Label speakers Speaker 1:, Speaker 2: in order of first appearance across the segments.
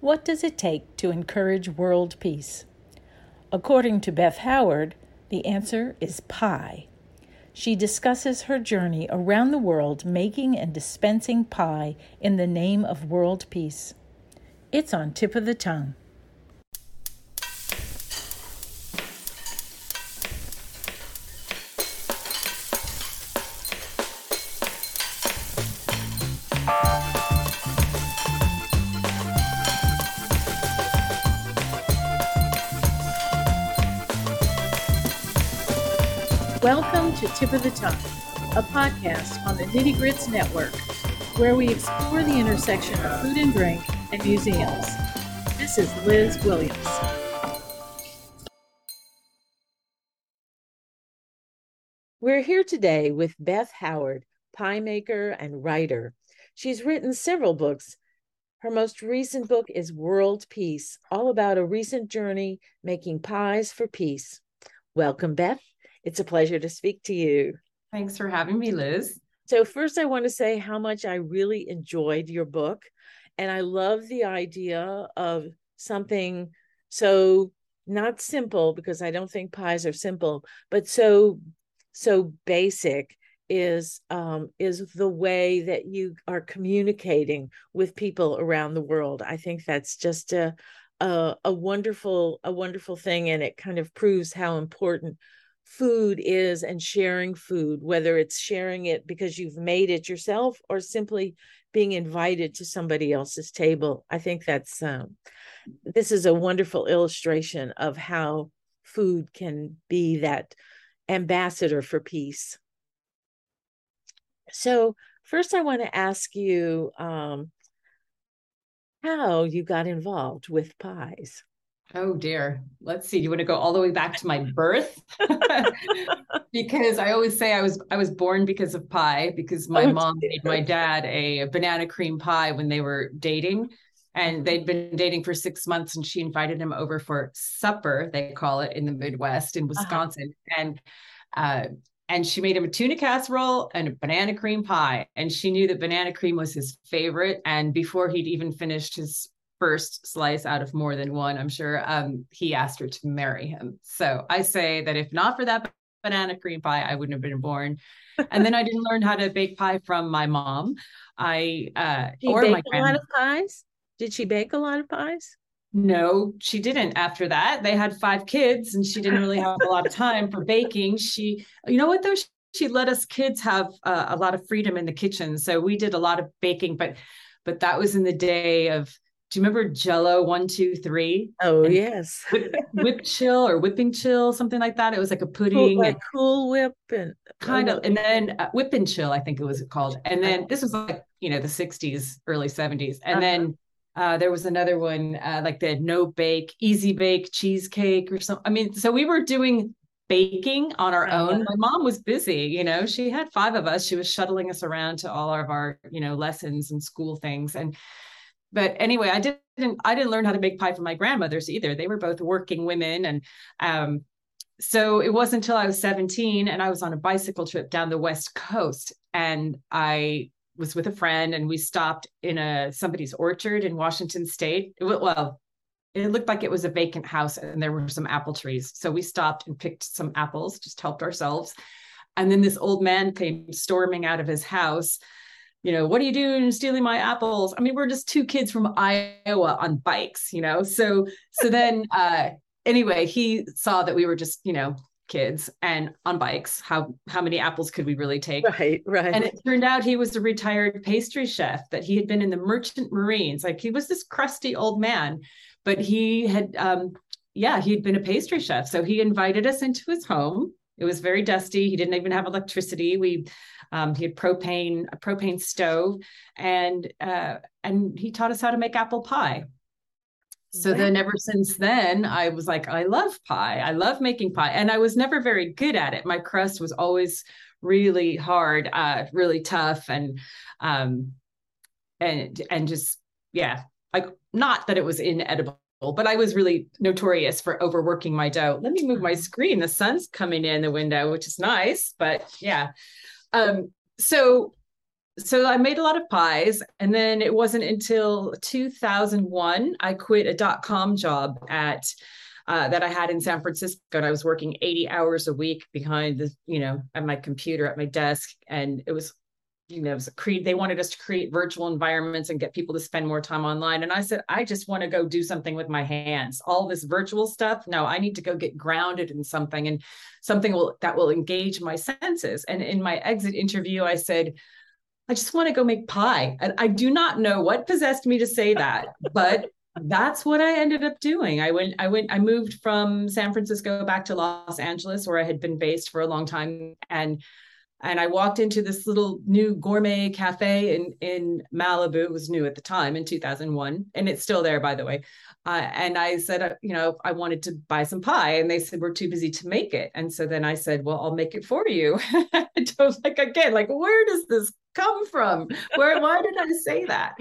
Speaker 1: What does it take to encourage world peace? According to Beth Howard, the answer is pie. She discusses her journey around the world making and dispensing pie in the name of world peace. It's on tip of the tongue. Tip of the Tongue, a podcast on the Nitty Grits Network, where we explore the intersection of food and drink and museums. This is Liz Williams. We're here today with Beth Howard, pie maker and writer. She's written several books. Her most recent book is World Piece, all about a recent journey making pies for peace. Welcome, Beth. It's a pleasure to speak to you.
Speaker 2: Thanks for having me, Liz.
Speaker 1: So, first, I want to say how much I really enjoyed your book. And I love the idea of something so not simple, because I don't think pies are simple, but so so basic is um, is the way that you are communicating with people around the world. I think that's just a, a a wonderful a wonderful thing, and it kind of proves how important food is and sharing food, whether it's sharing it because you've made it yourself or simply being invited to somebody else's table. I think that's um, this is a wonderful illustration of how food can be that ambassador for peace. So, first, I want to ask you um, how you got involved with pies.
Speaker 2: Oh dear. Let's see. Do you want to go all the way back to my birth? because I always say I was I was born because of pie because my oh, mom made my dad a banana cream pie when they were dating and they'd been dating for 6 months and she invited him over for supper, they call it in the Midwest in uh-huh. Wisconsin. Uh-huh. And uh and she made him a tuna casserole and a banana cream pie and she knew that banana cream was his favorite and before he'd even finished his first slice out of more than one, I'm sure, um, he asked her to marry him. So I say that if not for that banana cream pie, I wouldn't have been born. and then I didn't learn how to bake pie from my mom. I uh,
Speaker 1: or my a lot of pies. Did she bake a lot of pies?
Speaker 2: No, she didn't. After that, they had five kids, and she didn't really have a lot of time for baking. She, you know what though, she, she let us kids have uh, a lot of freedom in the kitchen, so we did a lot of baking. But, but that was in the day of do you remember Jello one two three?
Speaker 1: Oh and yes,
Speaker 2: whip, whip, chill or whipping chill, something like that. It was like a pudding,
Speaker 1: cool, like cool whip and
Speaker 2: kind of, and then uh, whip and chill, I think it was called. And then this was like you know the '60s, early '70s, and uh-huh. then uh, there was another one uh, like the no bake, easy bake cheesecake or something. I mean, so we were doing baking on our uh-huh. own. My mom was busy, you know, she had five of us. She was shuttling us around to all of our, you know, lessons and school things. And but anyway, I didn't I didn't learn how to make pie from my grandmothers either. They were both working women, and um, so it wasn't until I was 17 and I was on a bicycle trip down the west coast, and I was with a friend, and we stopped in a somebody's orchard in Washington State. It, well, it looked like it was a vacant house, and there were some apple trees. So we stopped and picked some apples, just helped ourselves. And then this old man came storming out of his house you know, what are you doing stealing my apples? I mean, we're just two kids from Iowa on bikes, you know. So so then uh anyway, he saw that we were just, you know, kids and on bikes. How how many apples could we really take?
Speaker 1: Right, right.
Speaker 2: And it turned out he was a retired pastry chef, that he had been in the merchant marines. Like he was this crusty old man, but he had um yeah, he had been a pastry chef. So he invited us into his home. It was very dusty. He didn't even have electricity. We um, he had propane, a propane stove, and uh, and he taught us how to make apple pie. So then, ever since then, I was like, I love pie. I love making pie, and I was never very good at it. My crust was always really hard, uh, really tough, and um, and and just yeah, like not that it was inedible but I was really notorious for overworking my dough. Let me move my screen. The sun's coming in the window, which is nice, but yeah. Um, so so I made a lot of pies. And then it wasn't until 2001 I quit a dot com job at uh, that I had in San Francisco. And I was working 80 hours a week behind the, you know, at my computer at my desk. And it was you know, create, they wanted us to create virtual environments and get people to spend more time online. And I said, I just want to go do something with my hands. All this virtual stuff, no, I need to go get grounded in something and something will, that will engage my senses. And in my exit interview, I said, I just want to go make pie. And I do not know what possessed me to say that, but that's what I ended up doing. I went, I went, I moved from San Francisco back to Los Angeles, where I had been based for a long time. And and I walked into this little new gourmet cafe in in Malibu. It was new at the time in 2001, and it's still there, by the way. Uh, and I said, uh, you know, I wanted to buy some pie, and they said we're too busy to make it. And so then I said, well, I'll make it for you. I was like again, like where does this come from? Where? why did I say that?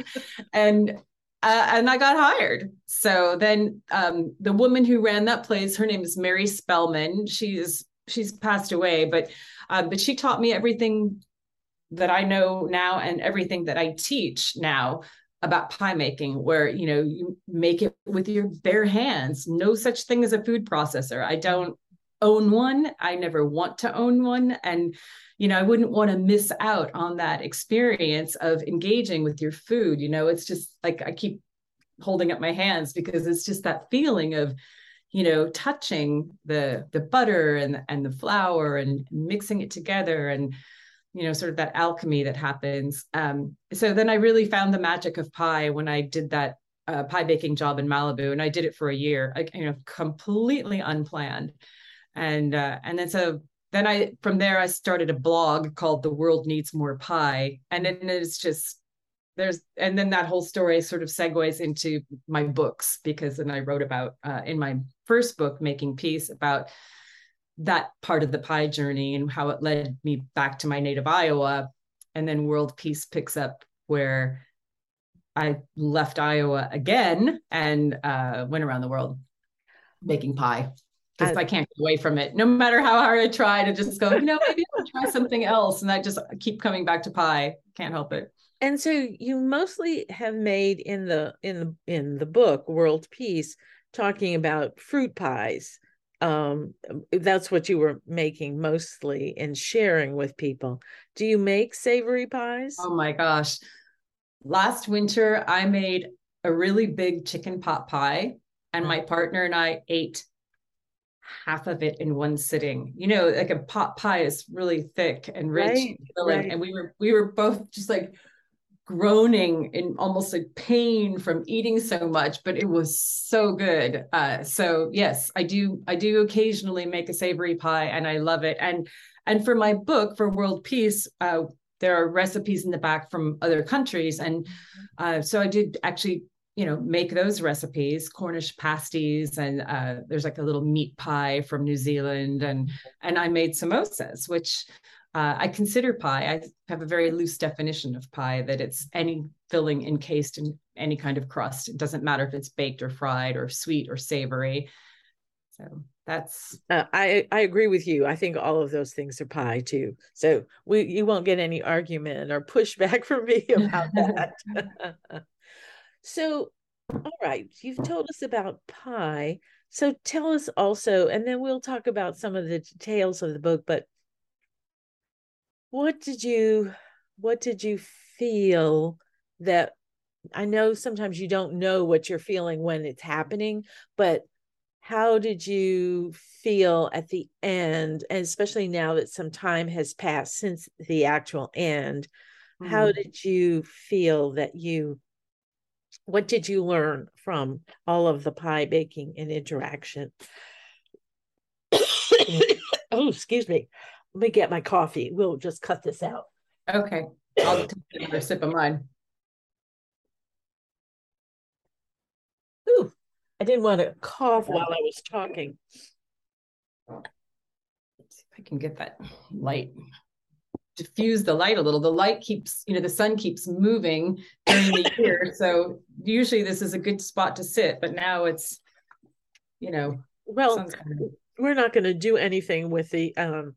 Speaker 2: And uh, and I got hired. So then um, the woman who ran that place, her name is Mary Spellman. She's she's passed away, but um, but she taught me everything that I know now and everything that I teach now about pie making where you know you make it with your bare hands. No such thing as a food processor. I don't own one. I never want to own one. And you know i wouldn't want to miss out on that experience of engaging with your food. You know it's just like i keep holding up my hands because it's just that feeling of you know touching the the butter and and the flour and mixing it together and you know sort of that alchemy that happens. Um, so then i really found the magic of pie when i did that uh, pie baking job in malibu and i did it for a year you know completely unplanned. And uh, and then so then i from there i started a blog called the world needs more pie and then it's just there's and then that whole story sort of segues into my books because then I wrote about uh, in my first book, Making Piece, about that part of the pie journey and how it led me back to my native Iowa, and then World Piece picks up where I left Iowa again and uh, went around the world making pie because I, I, can't get away from it. No matter how hard I try to just go, you know, maybe I'll try something else, and I just keep coming back to pie. Can't help it
Speaker 1: and so you mostly have made in the in the in the book world piece talking about fruit pies. Um that's what you were making mostly and sharing with people. Do you make savory pies?
Speaker 2: Oh my gosh. Last winter i made a really big chicken pot pie and my partner and i ate half of it in one sitting. You know, like a pot pie is really thick and rich, right, and, right. and we were we were both just like groaning in almost like pain from eating so much but it was so good. Uh, so yes i do i do occasionally make a savory pie and i love it. And and for my book for world piece uh, there are recipes in the back from other countries. And uh, so i did actually you know make those recipes cornish pasties and uh, there's like a little meat pie from new zealand. And and i made samosas which uh, I consider pie, I have a very loose definition of pie that it's any filling encased in any kind of crust. It doesn't matter if it's baked or fried or sweet or savory. So that's
Speaker 1: uh, I I agree with you. I think all of those things are pie too. So we you won't get any argument or pushback from me about that. so all right, you've told us about pie. So tell us also, and then we'll talk about some of the details of the book, but what did you what did you feel that I know sometimes you don't know what you're feeling when it's happening, but how did you feel at the end, and especially now that some time has passed since the actual end? Mm-hmm. How did you feel that you, what did you learn from all of the pie baking and interaction? oh, excuse me let me get my coffee. We'll just cut this out.
Speaker 2: Okay. I'll take another sip of mine.
Speaker 1: Ooh, I didn't want to cough while I was talking.
Speaker 2: Let's see if I can get that light. Diffuse the light a little. The light keeps, you know, the sun keeps moving during the year. So usually this is a good spot to sit, but now it's, you know,
Speaker 1: well, we're not going to do anything with the um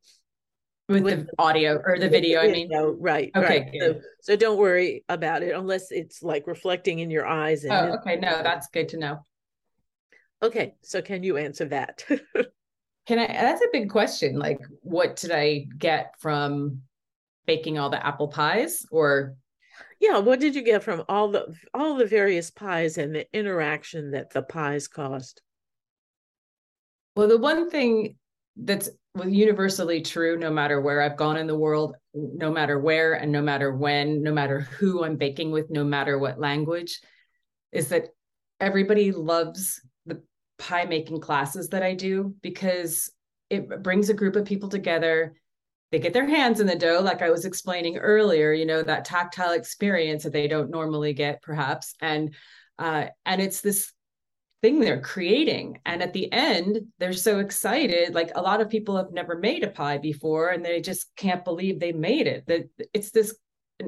Speaker 2: with, with the audio or the video, I mean.
Speaker 1: Right. Okay. Right. So, so, don't worry about it unless it's like reflecting in your eyes.
Speaker 2: And oh, okay. No, that's good to know.
Speaker 1: Okay. So can you answer that?
Speaker 2: can I? That's a big question. Like, what did I get from baking all the apple pies or?
Speaker 1: Yeah. What did you get from all the all the various pies and the interaction that the pies caused?
Speaker 2: Well, the one thing that's universally true no matter where I've gone in the world, no matter where and no matter when, no matter who I'm baking with, no matter what language, is that everybody loves the pie making classes that I do because it brings a group of people together. They get their hands in the dough, like I was explaining earlier, you know, that tactile experience that they don't normally get, perhaps. And uh, and it's this thing they're creating. And at the end, they're so excited. Like a lot of people have never made a pie before and they just can't believe they made it. That it's this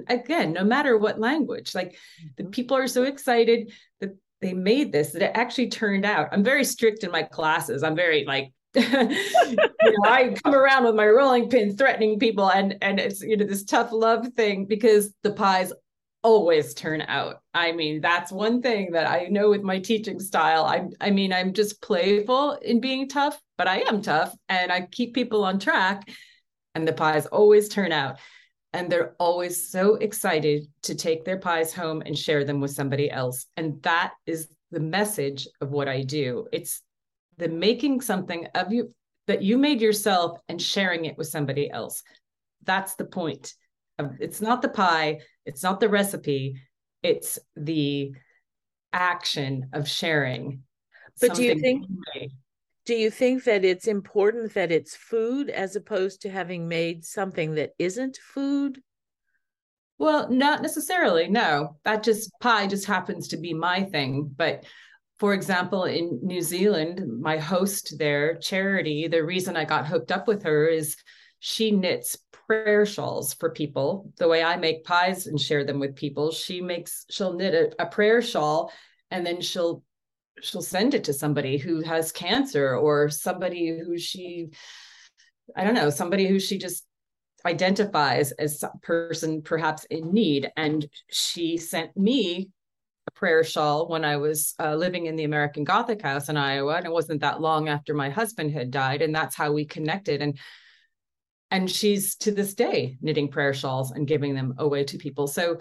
Speaker 2: again, no matter what language, like the mm-hmm. people are so excited that they made this that it actually turned out. I'm very strict in my classes. I'm very like you know, I come around with my rolling pin threatening people and and it's you know this tough love thing because the pies always turn out. I mean, that's one thing that I know with my teaching style. I I mean, I'm just playful in being tough, but I am tough and I keep people on track and the pies always turn out. And they're always so excited to take their pies home and share them with somebody else. And that is the message of what I do. It's the making something of you that you made yourself and sharing it with somebody else. That's the point. It's not the pie, it's not the recipe, it's the action of sharing.
Speaker 1: But do you think do you think that it's important that it's food as opposed to having made something that isn't food?
Speaker 2: Well, not necessarily. No, that just pie just happens to be my thing. But for example, in New Zealand, my host there, Charity, the reason I got hooked up with her is she knits prayer shawls for people. The way i make pies and share them with people she makes she'll knit a, a prayer shawl and then she'll she'll send it to somebody who has cancer or somebody who she i don't know somebody who she just identifies as a person perhaps in need. And she sent me a prayer shawl when i was uh, living in the american gothic house in iowa and it wasn't that long after my husband had died and that's how we connected. And and she's to this day knitting prayer shawls and giving them away to people. So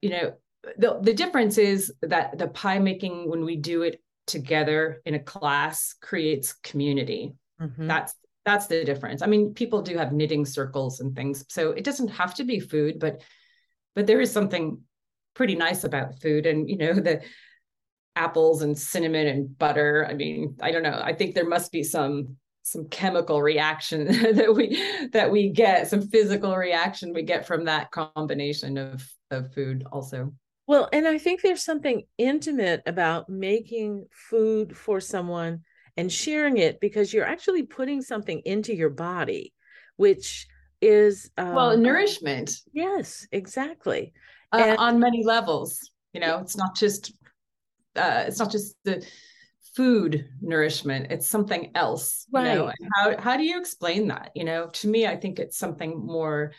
Speaker 2: you know the, the difference is that the pie making when we do it together in a class creates community. Mm-hmm. that's that's the difference. I mean people do have knitting circles and things so it doesn't have to be food but but there is something pretty nice about food. And you know the apples and cinnamon and butter i mean i don't know i think there must be some some chemical reaction that we that we get some physical reaction we get from that combination of of food also.
Speaker 1: Well and i think there's something intimate about making food for someone and sharing it because you're actually putting something into your body which is
Speaker 2: um, well nourishment.
Speaker 1: Yes exactly.
Speaker 2: Uh, and, on many levels you know it's not just uh, it's not just the food nourishment it's something else right you know? how, how do you explain that you know to me i think it's something more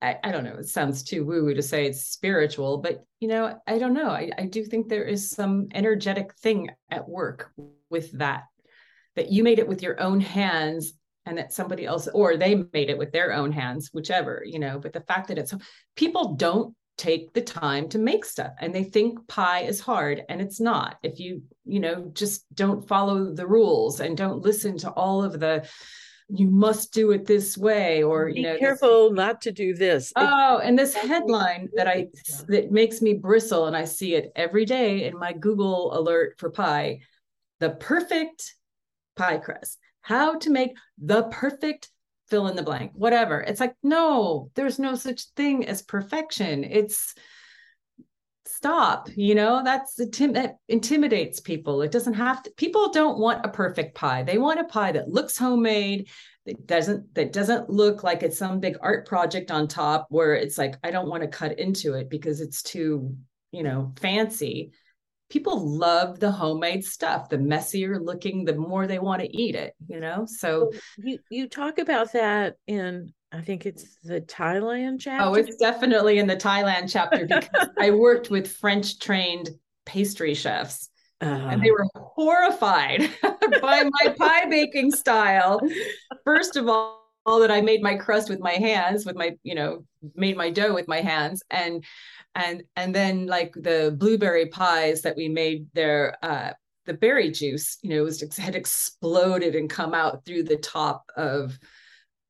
Speaker 2: I, I don't know it sounds too woo woo to say it's spiritual but you know i don't know I, I do think there is some energetic thing at work with that that you made it with your own hands and that somebody else or they made it with their own hands whichever you know but the fact that it's people don't take the time to make stuff and they think pie is hard and it's not. If you you know just don't follow the rules and don't listen to all of the you must do it this way or
Speaker 1: Be
Speaker 2: you know
Speaker 1: careful this, not to do this.
Speaker 2: Oh and this headline that i that makes me bristle and i see it every day in my google alert for pie. The perfect pie crust. How to make the perfect fill in the blank, whatever. It's like, no, there's no such thing as perfection. It's stop, you know, that's that intimidates people. It doesn't have to, people don't want a perfect pie. They want a pie that looks homemade, that doesn't, that doesn't look like it's some big art project on top where it's like, I don't want to cut into it because it's too, you know, fancy people love the homemade stuff the messier looking the more they want to eat it you know so
Speaker 1: you you talk about that in I think it's the Thailand chapter.
Speaker 2: Oh, it's definitely in the Thailand chapter because I worked with French trained pastry chefs. Uh, and they were horrified by my pie baking style. First of all, all that I made my crust with my hands, with my, you know, made my dough with my hands. And and and then like the blueberry pies that we made there, uh, the berry juice, you know, was had exploded and come out through the top of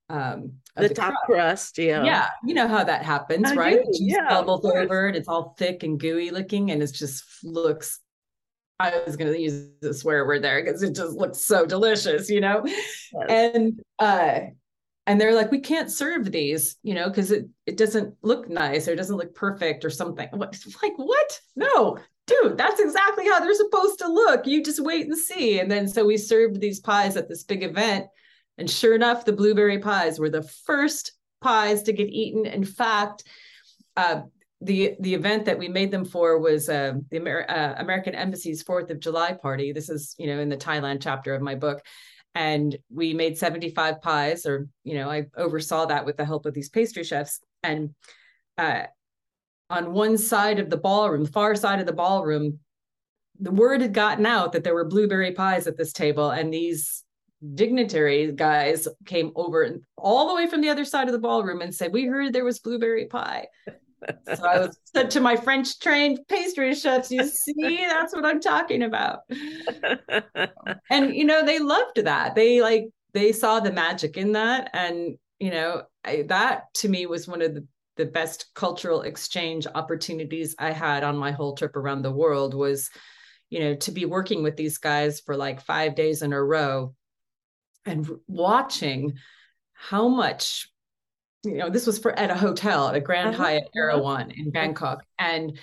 Speaker 1: um of the, the, top crust. crust. yeah
Speaker 2: yeah you know how that happens I right yeah bubbles over and it's all thick and gooey looking and it just looks I was going to use a swear word there because it just looks so delicious, you know? Yes. And uh and they're like, we can't serve these, you know, because it it doesn't look nice or it doesn't look perfect or something. Like, what? No, dude, that's exactly how they're supposed to look. You just wait and see. And then so we served these pies at this big event. And sure enough, the blueberry pies were the first pies to get eaten. In fact, uh, the the event that we made them for was uh, the Amer- uh, American Embassy's Fourth of July party. This is you know in the Thailand chapter of my book, and we made seventy five pies, or you know I oversaw that with the help of these pastry chefs. And uh, on one side of the ballroom, far side of the ballroom, the word had gotten out that there were blueberry pies at this table, and these dignitary guys came over all the way from the other side of the ballroom and said, "We heard there was blueberry pie." So I was said to my French trained pastry chefs, you see, that's what I'm talking about. and you know, they loved that. They like they saw the magic in that. And you know, I, that to me was one of the, the best cultural exchange opportunities I had on my whole trip around the world was, you know, to be working with these guys for like five days in a row and watching how much you know, this was for at a hotel, at a Grand uh-huh. Hyatt Erawan in Bangkok. And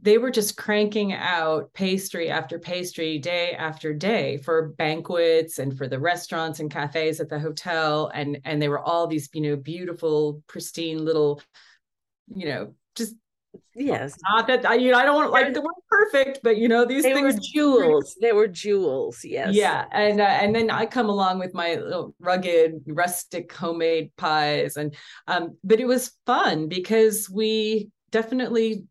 Speaker 2: they were just cranking out pastry after pastry day after day for banquets and for the restaurants and cafes at the hotel and and they were all these you know beautiful pristine little you know just
Speaker 1: yes.
Speaker 2: Not that i you know i don't want like the word perfect but you know these
Speaker 1: they
Speaker 2: things
Speaker 1: were jewels. they were jewels. Yes.
Speaker 2: Yeah and uh, and then i come along with my rugged rustic homemade pies and um but it was fun because we definitely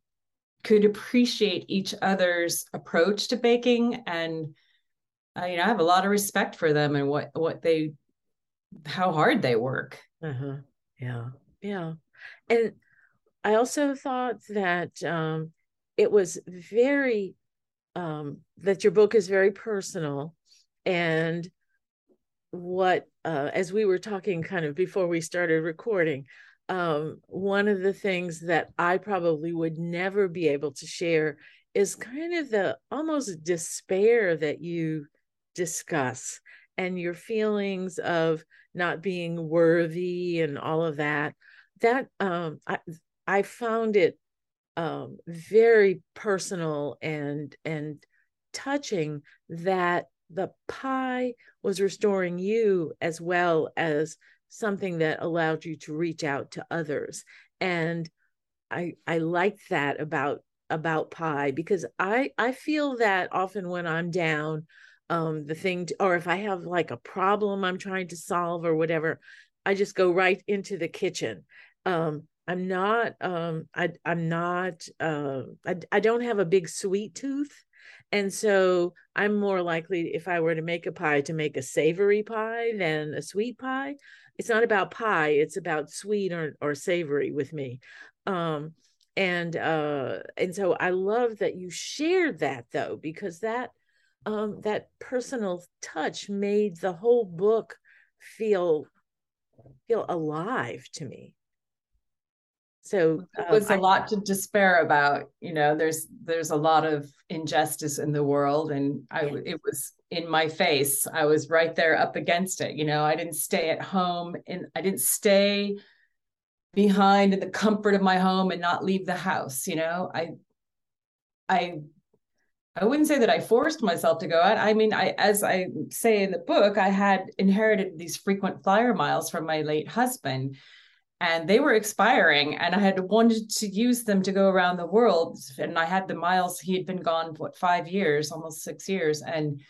Speaker 2: could appreciate each other's approach to baking and uh, you know i have a lot of respect for them and what what they how hard they work.
Speaker 1: Uh-huh. Yeah. Yeah. And I also thought that um, it was very um, that your book is very personal, and what uh, as we were talking kind of before we started recording, um, one of the things that I probably would never be able to share is kind of the almost despair that you discuss and your feelings of not being worthy and all of that. That um I found it um, very personal and and touching that the pie was restoring you as well as something that allowed you to reach out to others. And i i like that about about pie because i i feel that often when i'm down um the thing to, or if i have like a problem i'm trying to solve or whatever i just go right into the kitchen. Um I'm not um I I'm not uh I, I don't have a big sweet tooth and so I'm more likely if I were to make a pie to make a savory pie than a sweet pie. It's not about pie, it's about sweet or or savory with me. Um and uh and so I love that you shared that though because that um that personal touch made the whole book feel feel alive to me so
Speaker 2: it was um, a lot to despair about you know there's there's a lot of injustice in the world and i it was in my face. I was right there up against it you know i didn't stay at home and i didn't stay behind in the comfort of my home and not leave the house you know? I i i wouldn't say that i forced myself to go out. I mean i as i say in the book i had inherited these frequent flyer miles from my late husband and they were expiring and i had wanted to use them to go around the world and i had the miles he had been gone what five years almost six years and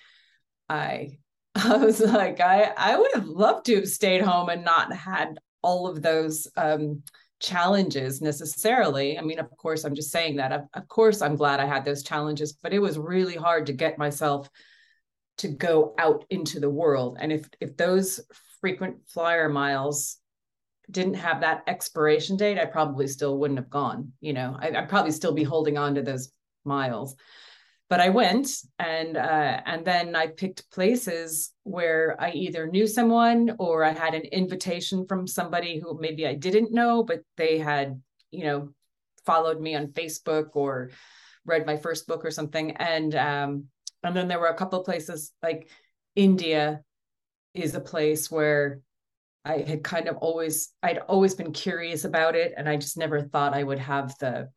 Speaker 2: i i was like i i would have loved to have stayed home and not had all of those um, challenges necessarily. I mean, of course, I'm just saying that. Of, of course, I'm glad I had those challenges, but it was really hard to get myself to go out into the world. And if if those frequent flyer miles didn't have that expiration date, I probably still wouldn't have gone. You know, I, would probably still be holding on to those miles. But I went, and uh, and then I picked places where I either knew someone or I had an invitation from somebody who maybe I didn't know, but they had, you know, followed me on Facebook or read my first book or something. And um, and then there were a couple places like India is a place where I had kind of always I'd always been curious about it and I just never thought I would have the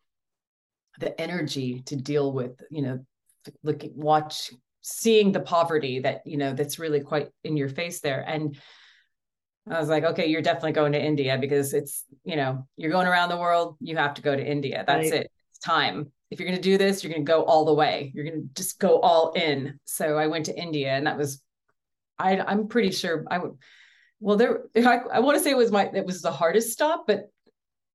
Speaker 2: the energy to deal with, you know, looking watch seeing the poverty that, you know, that's really quite in your face there. And I was like, okay, you're definitely going to India because it's, you know, you're going around the world, you have to go to India. That's right. it. It's time. If you're going to do this, you're going to go all the way. You're going to just go all in. So I went to India and that was I I'm pretty sure I would well, there, I, I want to say it was my, it was the hardest stop, but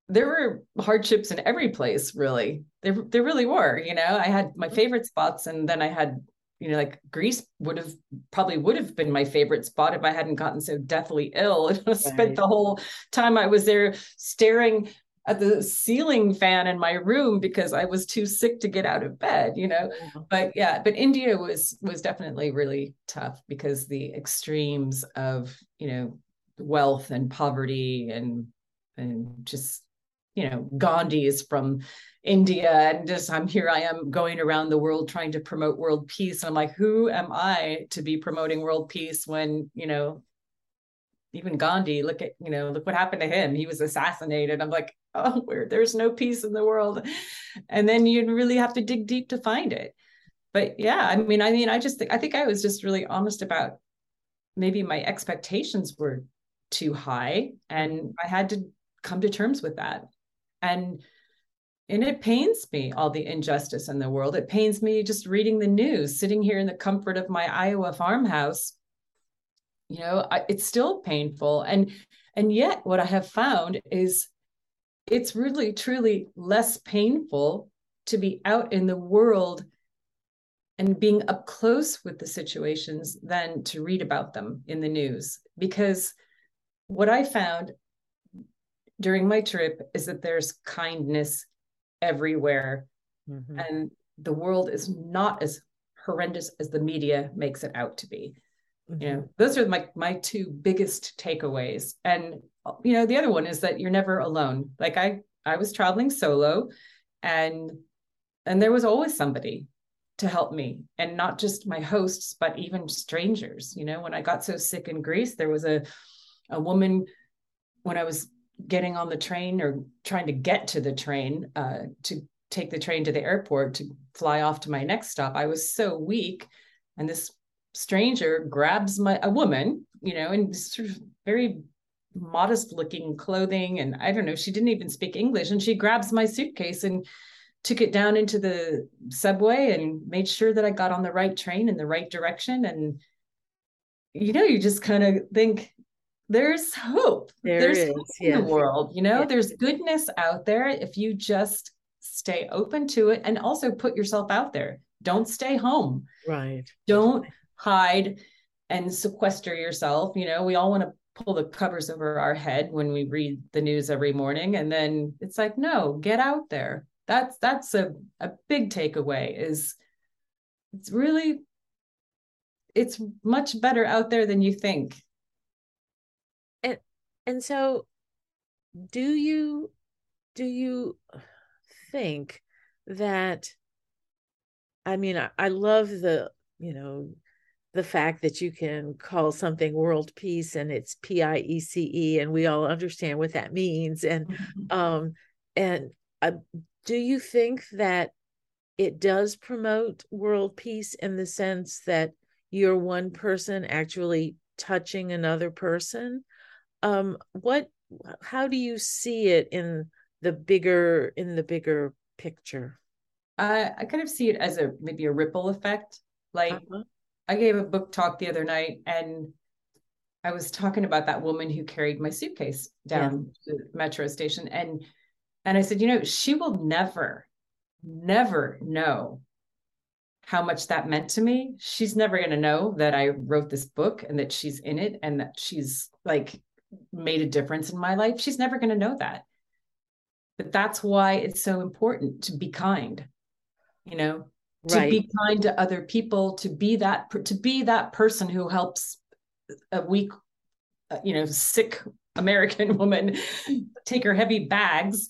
Speaker 2: there were hardships in every place, really. There, there really were, you know, I had my favorite spots and then I had, you know, like Greece would have probably would have been my favorite spot if I hadn't gotten so deathly ill and right. spent the whole time I was there staring at the ceiling fan in my room because I was too sick to get out of bed, you know. But yeah, but India was was definitely really tough because the extremes of, you know, wealth and poverty and and just you know Gandhi is from India and just I'm here I am going around the world trying to promote world peace and I'm like who am I to be promoting world peace when you know even Gandhi, look at, you know, look what happened to him. He was assassinated. I'm like, oh, where there's no peace in the world. And then you really have to dig deep to find it. But yeah, I mean, I mean, I just think I think I was just really honest about maybe my expectations were too high. And I had to come to terms with that. And and it pains me all the injustice in the world. It pains me just reading the news, sitting here in the comfort of my Iowa farmhouse you know I, it's still painful and and yet what i have found is it's really truly less painful to be out in the world and being up close with the situations than to read about them in the news because what i found during my trip is that there's kindness everywhere mm-hmm. and the world is not as horrendous as the media makes it out to be Mm-hmm. You know, those are my my two biggest takeaways. And you know, the other one is that you're never alone. Like I I was traveling solo and and there was always somebody to help me and not just my hosts but even strangers you know when i got so sick in greece there was a a woman when i was getting on the train or trying to get to the train uh, to take the train to the airport to fly off to my next stop i was so weak and this stranger grabs my a woman, you know, in sort of very modest looking clothing and I don't know, she didn't even speak English and she grabs my suitcase and took it down into the subway and made sure that I got on the right train in the right direction and you know, you just kind of think there's hope.
Speaker 1: There
Speaker 2: there's
Speaker 1: is,
Speaker 2: hope in the world, you know, there's goodness out there if you just stay open to it and also put yourself out there. Don't stay home.
Speaker 1: Right.
Speaker 2: Don't hide and sequester yourself. You know, we all want to pull the covers over our head when we read the news every morning. And then it's like, no, get out there. That's that's a, a big takeaway is it's really it's much better out there than you think.
Speaker 1: And and so do you do you think that I mean I, I love the you know the fact that you can call something world piece and it's p-i-e-c-e and we all understand what that means and mm-hmm. um and uh, do you think that it does promote world peace in the sense that you're one person actually touching another person um what how do you see it in the bigger in the bigger picture
Speaker 2: i i kind of see it as a maybe a ripple effect like uh-huh. I gave a book talk the other night and I was talking about that woman who carried my suitcase down yeah. the metro station and and I said, you know, she will never never know how much that meant to me. She's never going to know that I wrote this book and that she's in it and that she's like made a difference in my life. She's never going to know that. But that's why it's so important to be kind. You know, right. to be kind to other people, to be that to be that person who helps a weak uh, you know, sick American woman take her heavy bags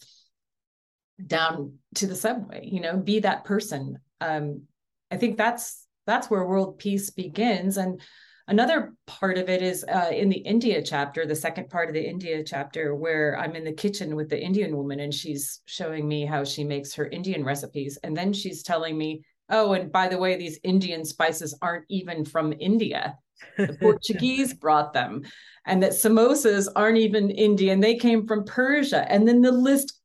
Speaker 2: down to the subway, you know, be that person. Um, I think that's that's where world peace begins. And another part of it is uh, in the India chapter, the second part of the India chapter, where I'm in the kitchen with the Indian woman and she's showing me how she makes her Indian recipes. And then she's telling me, oh, and by the way, these Indian spices aren't even from India. The Portuguese brought them, and that samosas aren't even Indian. They came from Persia. And then the list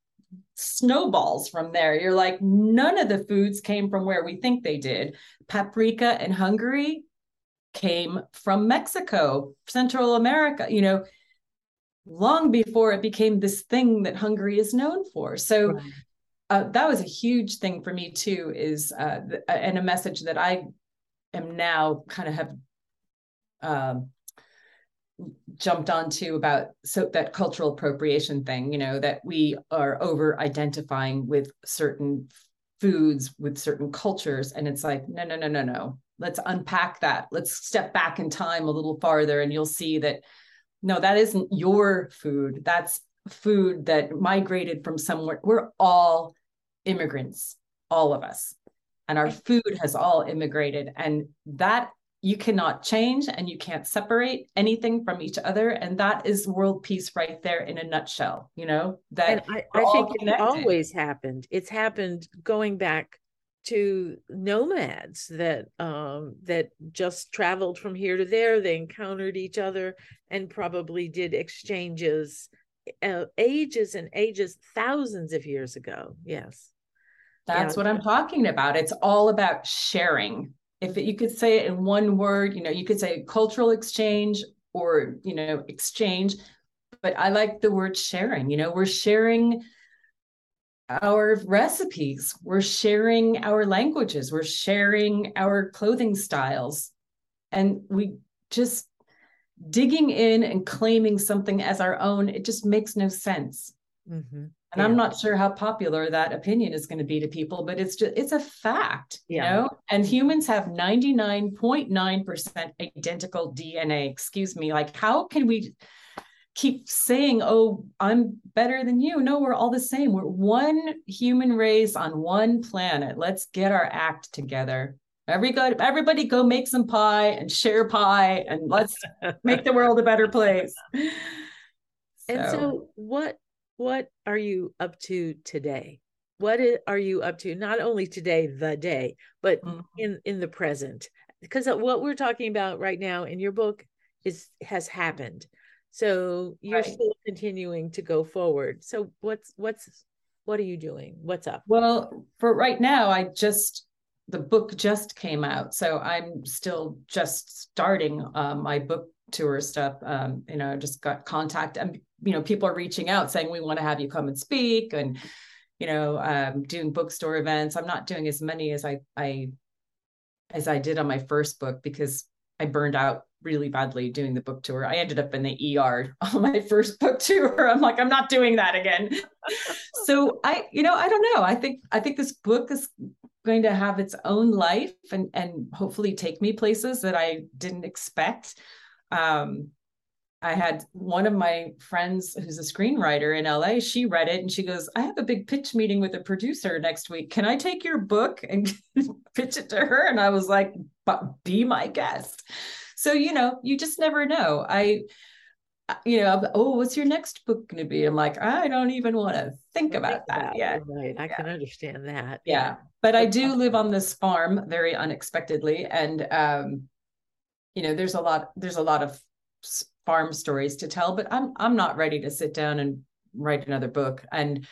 Speaker 2: snowballs from there. You're like, none of the foods came from where we think they did. Paprika and Hungary came from Mexico, Central America, you know, long before it became this thing that Hungary is known for. So right. Uh, that was a huge thing for me too, is uh, and a message that I am now kind of have um, jumped onto about so that cultural appropriation thing you know that we are over identifying with certain foods with certain cultures and it's like no no no no no. Let's unpack that. Let's step back in time a little farther and you'll see that no that isn't your food. That's food that migrated from somewhere. We're all immigrants all of us. And our food has all immigrated. And that you cannot change and you can't separate anything from each other. And that is world peace right there in a nutshell you know that
Speaker 1: and i, I think it always happened. It's happened going back to nomads that um that just traveled from here to there. They encountered each other and probably did exchanges uh, ages and ages thousands of years ago yes
Speaker 2: that's yeah. what i'm talking about it's all about sharing if it, you could say it in one word, you know, you could say cultural exchange or, you know, exchange, but I like the word sharing. You know, we're sharing our recipes, we're sharing our languages, we're sharing our clothing styles. And we just digging in and claiming something as our own, it just makes no sense. Mm-hmm. And yeah. I'm not sure how popular that opinion is going to be to people, but it's just it's a fact, yeah. you know. And humans have 99.9% identical DNA. Excuse me. Like, how can we keep saying, "Oh, I'm better than you"? No, we're all the same. We're one human race on one planet. Let's get our act together. Everybody, everybody, go make some pie and share pie, and let's make the world a better place.
Speaker 1: And so, what what are you up to today? What are you up to? Not only today, the day, but mm-hmm. in in the present, because what we're talking about right now in your book is has happened. So you're right. still continuing to go forward. So what's what's what are you doing? What's up?
Speaker 2: Well, for right now, I just the book just came out, so I'm still just starting um, my book tour stuff. Um, you know, just got contact and you know people are reaching out saying we want to have you come and speak and you know um, doing bookstore events. I'm not doing as many as I I as I did on my first book because I burned out really badly doing the book tour. I ended up in the ER on my first book tour. I'm like, I'm not doing that again. so I, you know, I don't know. I think I think this book is going to have its own life and and hopefully take me places that I didn't expect um, I had one of my friends who's a screenwriter in LA, she read it and she goes, I have a big pitch meeting with a producer next week. Can I take your book and pitch it to her? And I was like, but be my guest. So, you know, you just never know. I, you know, oh, what's your next book going to be? I'm like, I don't even want to think about that yet.
Speaker 1: Right. I yeah. can understand that.
Speaker 2: Yeah. yeah. But I do live on this farm very unexpectedly. And, um, you know there's a lot there's a lot of farm stories to tell but i'm i'm not ready to sit down and write another book and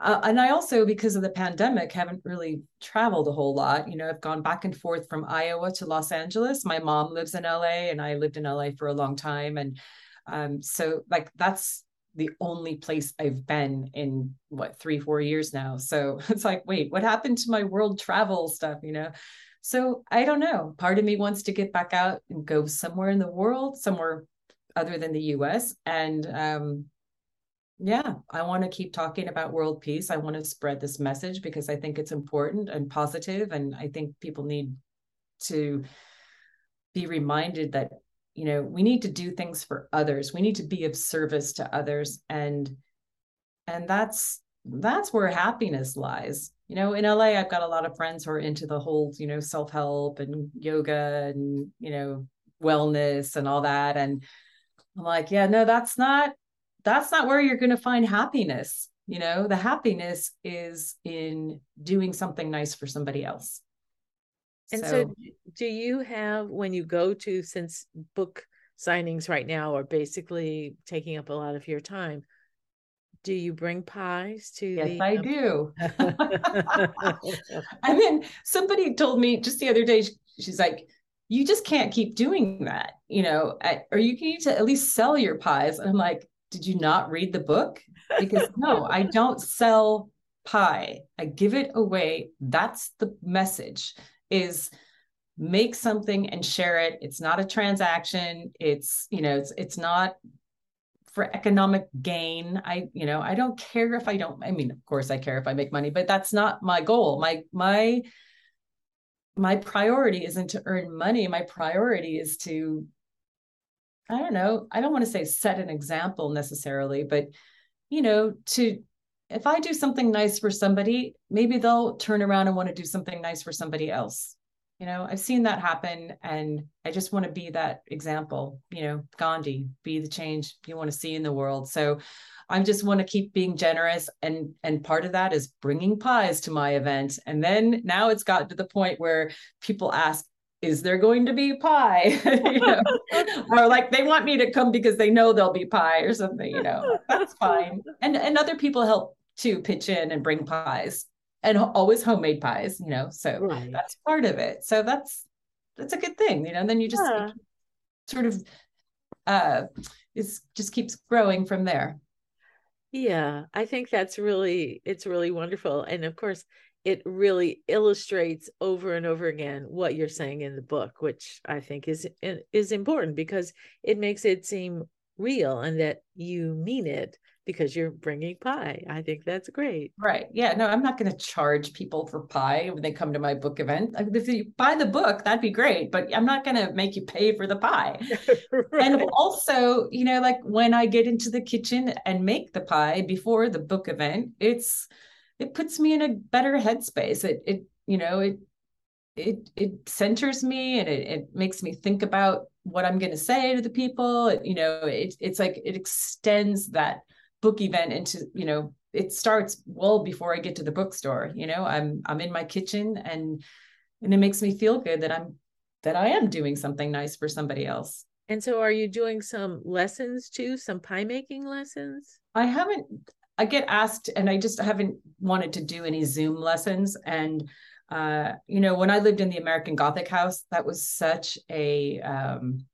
Speaker 2: uh, and I also, because of the pandemic, haven't really traveled a whole lot. You know, I've gone back and forth from Iowa to Los Angeles. My mom lives in LA, and I lived in LA for a long time, and um, so like that's the only place I've been in what three, four years now. So it's like, wait, what happened to my world travel stuff? You know, so I don't know. Part of me wants to get back out and go somewhere in the world, somewhere other than the U.S. and um, yeah, I want to keep talking about world peace. I want to spread this message because I think it's important and positive, and I think people need to be reminded that you know we need to do things for others. We need to be of service to others, and and that's that's where happiness lies. You know, in LA, I've got a lot of friends who are into the whole you know self help and yoga and you know wellness and all that, and I'm like, yeah, no, that's not that's not where you're going to find happiness you know the happiness is in doing something nice for somebody else
Speaker 1: and so, so do you have when you go to since book signings right now are basically taking up a lot of your time do you bring pies to
Speaker 2: yes the, i um... do i mean somebody told me just the other day she's like you just can't keep doing that you know or you need to at least sell your pies and i'm like did you not read the book? Because no, I don't sell pie. I give it away. That's the message is make something and share it. It's not a transaction. It's, you know, it's it's not for economic gain. I, you know, I don't care if I don't, I mean, of course I care if I make money, but that's not my goal. My my my priority isn't to earn money. My priority is to I don't know, I don't want to say set an example necessarily, but you know, to if I do something nice for somebody, maybe they'll turn around and want to do something nice for somebody else. You know, I've seen that happen and I just want to be that example, you know, Gandhi, be the change you want to see in the world. So I just want to keep being generous and and part of that is bringing pies to my event. And then now it's gotten to the point where people ask, is there going to be pie? you know? or like they want me to come because they know there'll be pie or something, you know, that's fine. And and other people help to pitch in and bring pies and always homemade pies, you know, so right. that's part of it. So that's, that's a good thing, you know, and then you just yeah. sort of, uh, it's just keeps growing from there.
Speaker 1: Yeah, I think that's really, it's really wonderful. And of course, it really illustrates over and over again what you're saying in the book which i think is is important because it makes it seem real and that you mean it because you're bringing pie i think that's great
Speaker 2: right yeah no i'm not going to charge people for pie when they come to my book event if you buy the book that'd be great but i'm not going to make you pay for the pie right. and also you know like when i get into the kitchen and make the pie before the book event it's it puts me in a better headspace. It it you know it it it centers me and it, it makes me think about what I'm going to say to the people. It, you know, it, it's like it extends that book event into you know it starts well before I get to the bookstore. You know, I'm I'm in my kitchen and and it makes me feel good that I'm that I am doing something nice for somebody else.
Speaker 1: And so are you doing some lessons too, some pie making lessons?
Speaker 2: I haven't I get asked, and I just haven't wanted to do any Zoom lessons. And uh, you know, when I lived in the American Gothic house, that was such a um,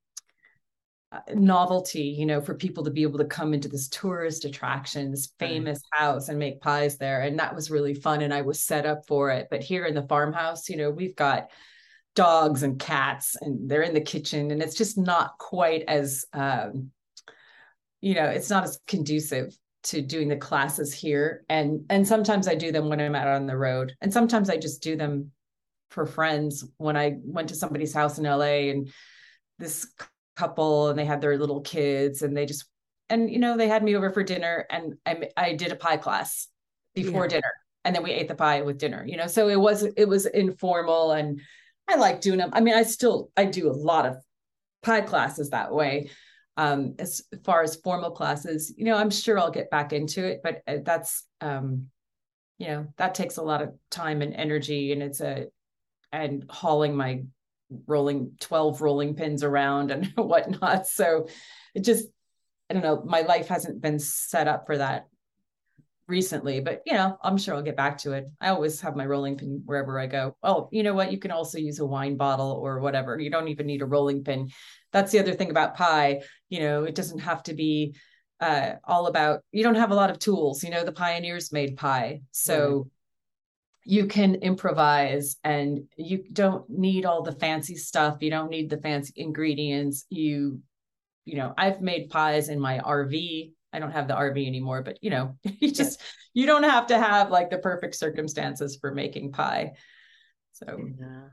Speaker 2: novelty, you know, for people to be able to come into this tourist attraction, this famous right. house, and make pies there, and that was really fun. And I was set up for it. But here in the farmhouse, you know, we've got dogs and cats, and they're in the kitchen, and it's just not quite as um, you know, it's not as conducive to doing the classes here and and sometimes i do them when i'm out on the road and sometimes i just do them for friends when i went to somebody's house in la and this couple and they had their little kids and they just and you know they had me over for dinner and i, I did a pie class before yeah. dinner and then we ate the pie with dinner you know so it was it was informal and i like doing them i mean i still i do a lot of pie classes that way um, as far as formal classes, you know, I'm sure I'll get back into it, but uh, that's, um, you know, that takes a lot of time and energy and it's a, and hauling my rolling 12 rolling pins around and whatnot. So it just, I don't know, my life hasn't been set up for that recently, but you know, I'm sure I'll get back to it. I always have my rolling pin wherever I go. Oh, you know what? You can also use a wine bottle or whatever. You don't even need a rolling pin. That's the other thing about pie. You know, it doesn't have to be uh, all about, you don't have a lot of tools. You know, the pioneers made pie. So. You can improvise and you don't need all the fancy stuff. You don't need the fancy ingredients. You, you know, I've made pies in my RV I don't have the RV anymore, but you know, you just you don't have to have like the perfect circumstances for making pie. So
Speaker 1: yeah.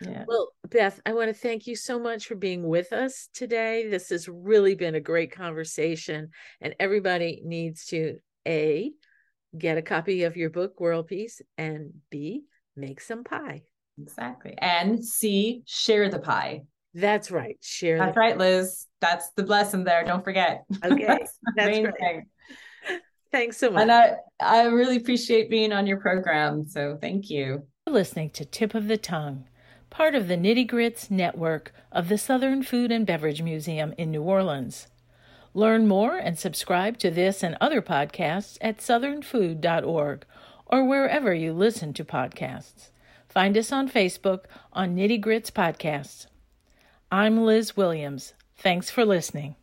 Speaker 1: Yeah. Well, Beth, I want to thank you so much for being with us today. This has really been a great conversation, and everybody needs to A, get a copy of your book, World Piece, and B, make some pie.
Speaker 2: Exactly. And C, share the pie.
Speaker 1: That's right. Share.
Speaker 2: That's right, Liz. That's the blessing there. Don't forget.
Speaker 1: Okay. That's, That's main right. thing. Thanks so much.
Speaker 2: And I, I really appreciate being on your program. So thank you.
Speaker 1: You're listening to Tip of the Tongue, part of the Nitty Grits network of the Southern Food and Beverage Museum in New Orleans. Learn more and subscribe to this and other podcasts at southernfood.org or wherever you listen to podcasts. Find us on Facebook on Nitty Grits Podcasts. I'm Liz Williams. Thanks for listening.